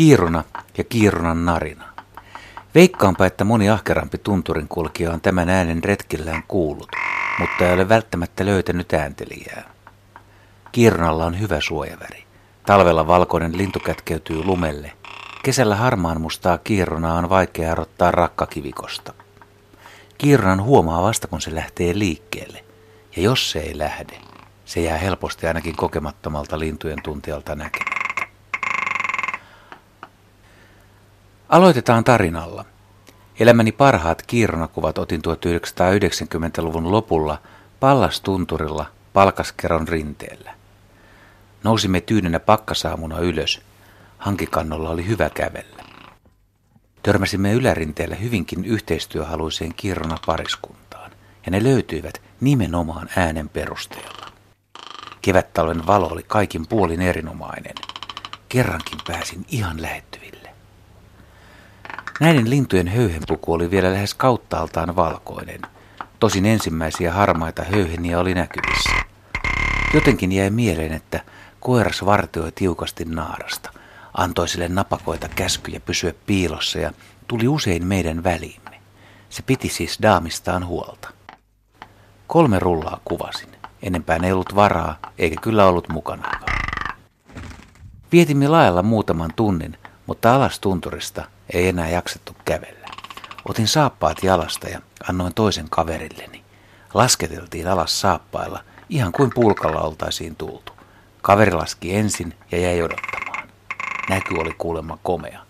Kiiruna ja Kiirunan narina. Veikkaanpa, että moni ahkerampi tunturin kulkija on tämän äänen retkillään kuullut, mutta ei ole välttämättä löytänyt ääntelijää. Kiirunalla on hyvä suojaväri. Talvella valkoinen lintu kätkeytyy lumelle. Kesällä harmaan mustaa kiirunaa on vaikea erottaa rakkakivikosta. Kiirunan huomaa vasta kun se lähtee liikkeelle. Ja jos se ei lähde, se jää helposti ainakin kokemattomalta lintujen tuntijalta näkemättä. Aloitetaan tarinalla. Elämäni parhaat kiironakuvat otin 1990-luvun lopulla Pallastunturilla Palkaskeron rinteellä. Nousimme tyynenä pakkasaamuna ylös. Hankikannolla oli hyvä kävellä. Törmäsimme ylärinteellä hyvinkin yhteistyöhaluiseen kiirona pariskuntaan, ja ne löytyivät nimenomaan äänen perusteella. Kevättalven valo oli kaikin puolin erinomainen. Kerrankin pääsin ihan lähettyville. Näiden lintujen höyhenpuku oli vielä lähes kauttaaltaan valkoinen. Tosin ensimmäisiä harmaita höyheniä oli näkyvissä. Jotenkin jäi mieleen, että koiras vartioi tiukasti naarasta, antoi sille napakoita käskyjä pysyä piilossa ja tuli usein meidän väliimme. Se piti siis daamistaan huolta. Kolme rullaa kuvasin. Enempään ei ollut varaa, eikä kyllä ollut mukanakaan. Vietimme lailla muutaman tunnin, mutta alas tunturista ei enää jaksettu kävellä. Otin saappaat jalasta ja annoin toisen kaverilleni. Lasketeltiin alas saappailla, ihan kuin pulkalla oltaisiin tultu. Kaveri laski ensin ja jäi odottamaan. Näky oli kuulemma komea.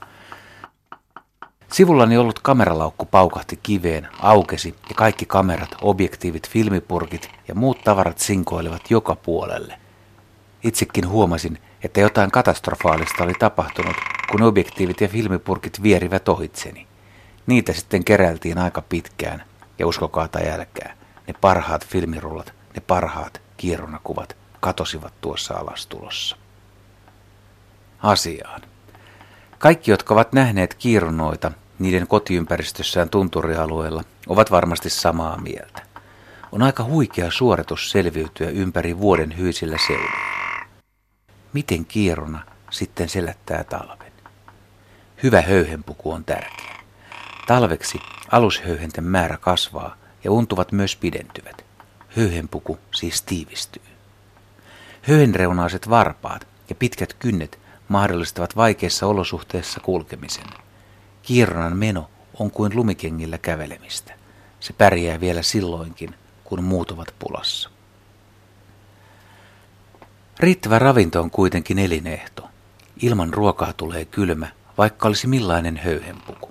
Sivullani ollut kameralaukku paukahti kiveen, aukesi ja kaikki kamerat, objektiivit, filmipurkit ja muut tavarat sinkoilivat joka puolelle. Itsekin huomasin, että jotain katastrofaalista oli tapahtunut, kun objektiivit ja filmipurkit vierivät ohitseni. Niitä sitten keräiltiin aika pitkään, ja uskokaa tai älkää, ne parhaat filmirullat, ne parhaat kierronakuvat katosivat tuossa alastulossa. Asiaan. Kaikki, jotka ovat nähneet kiirunoita niiden kotiympäristössään tunturialueella, ovat varmasti samaa mieltä. On aika huikea suoritus selviytyä ympäri vuoden hyisillä seuduilla. Miten kierrona sitten selättää talven? Hyvä höyhenpuku on tärkeä. Talveksi alushöyhenten määrä kasvaa ja untuvat myös pidentyvät. Höyhenpuku siis tiivistyy. Höyhenreunaiset varpaat ja pitkät kynnet mahdollistavat vaikeissa olosuhteissa kulkemisen. Kiironan meno on kuin lumikengillä kävelemistä. Se pärjää vielä silloinkin, kun muut ovat pulassa. Riittävä ravinto on kuitenkin elinehto. Ilman ruokaa tulee kylmä, vaikka olisi millainen höyhenpuku.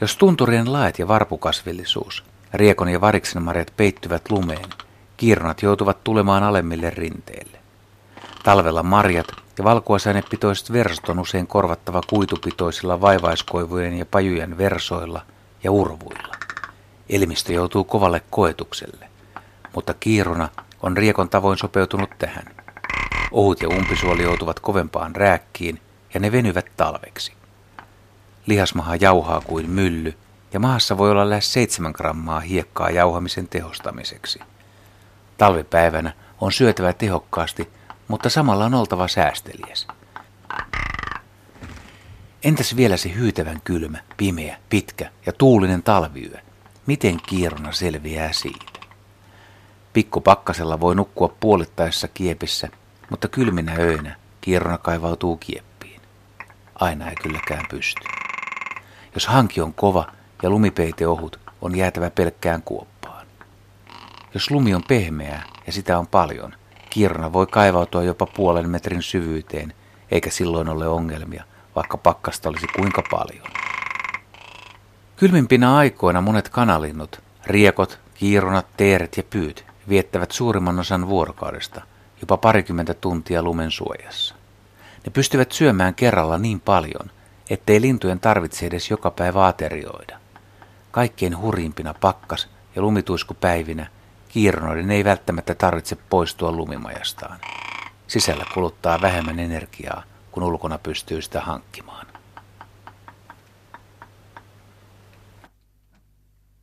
Jos tunturien laet ja varpukasvillisuus, riekon ja variksen marjat peittyvät lumeen, kiirnat joutuvat tulemaan alemmille rinteille. Talvella marjat ja valkuaisainepitoiset versot on usein korvattava kuitupitoisilla vaivaiskoivujen ja pajujen versoilla ja urvuilla. Elimistö joutuu kovalle koetukselle, mutta kiiruna on riekon tavoin sopeutunut tähän. Ohut ja umpisuoli joutuvat kovempaan rääkkiin ja ne venyvät talveksi. Lihasmaha jauhaa kuin mylly ja mahassa voi olla lähes 7 grammaa hiekkaa jauhamisen tehostamiseksi. Talvipäivänä on syötävä tehokkaasti, mutta samalla on oltava säästeliäs. Entäs vielä se hyytävän kylmä, pimeä, pitkä ja tuulinen talviyö? Miten kiirona selviää siitä? Pikku pakkasella voi nukkua puolittaessa kiepissä mutta kylminä öinä kierrona kaivautuu kieppiin. Aina ei kylläkään pysty. Jos hanki on kova ja lumipeite ohut, on jäätävä pelkkään kuoppaan. Jos lumi on pehmeää ja sitä on paljon, kierrona voi kaivautua jopa puolen metrin syvyyteen, eikä silloin ole ongelmia, vaikka pakkasta olisi kuinka paljon. Kylmimpinä aikoina monet kanalinnut, riekot, kiironat, teeret ja pyyt viettävät suurimman osan vuorokaudesta – jopa parikymmentä tuntia lumen suojassa. Ne pystyvät syömään kerralla niin paljon, ettei lintujen tarvitse edes joka päivä aterioida. Kaikkein hurjimpina pakkas- ja lumituiskupäivinä kiirnoiden ei välttämättä tarvitse poistua lumimajastaan. Sisällä kuluttaa vähemmän energiaa, kun ulkona pystyy sitä hankkimaan.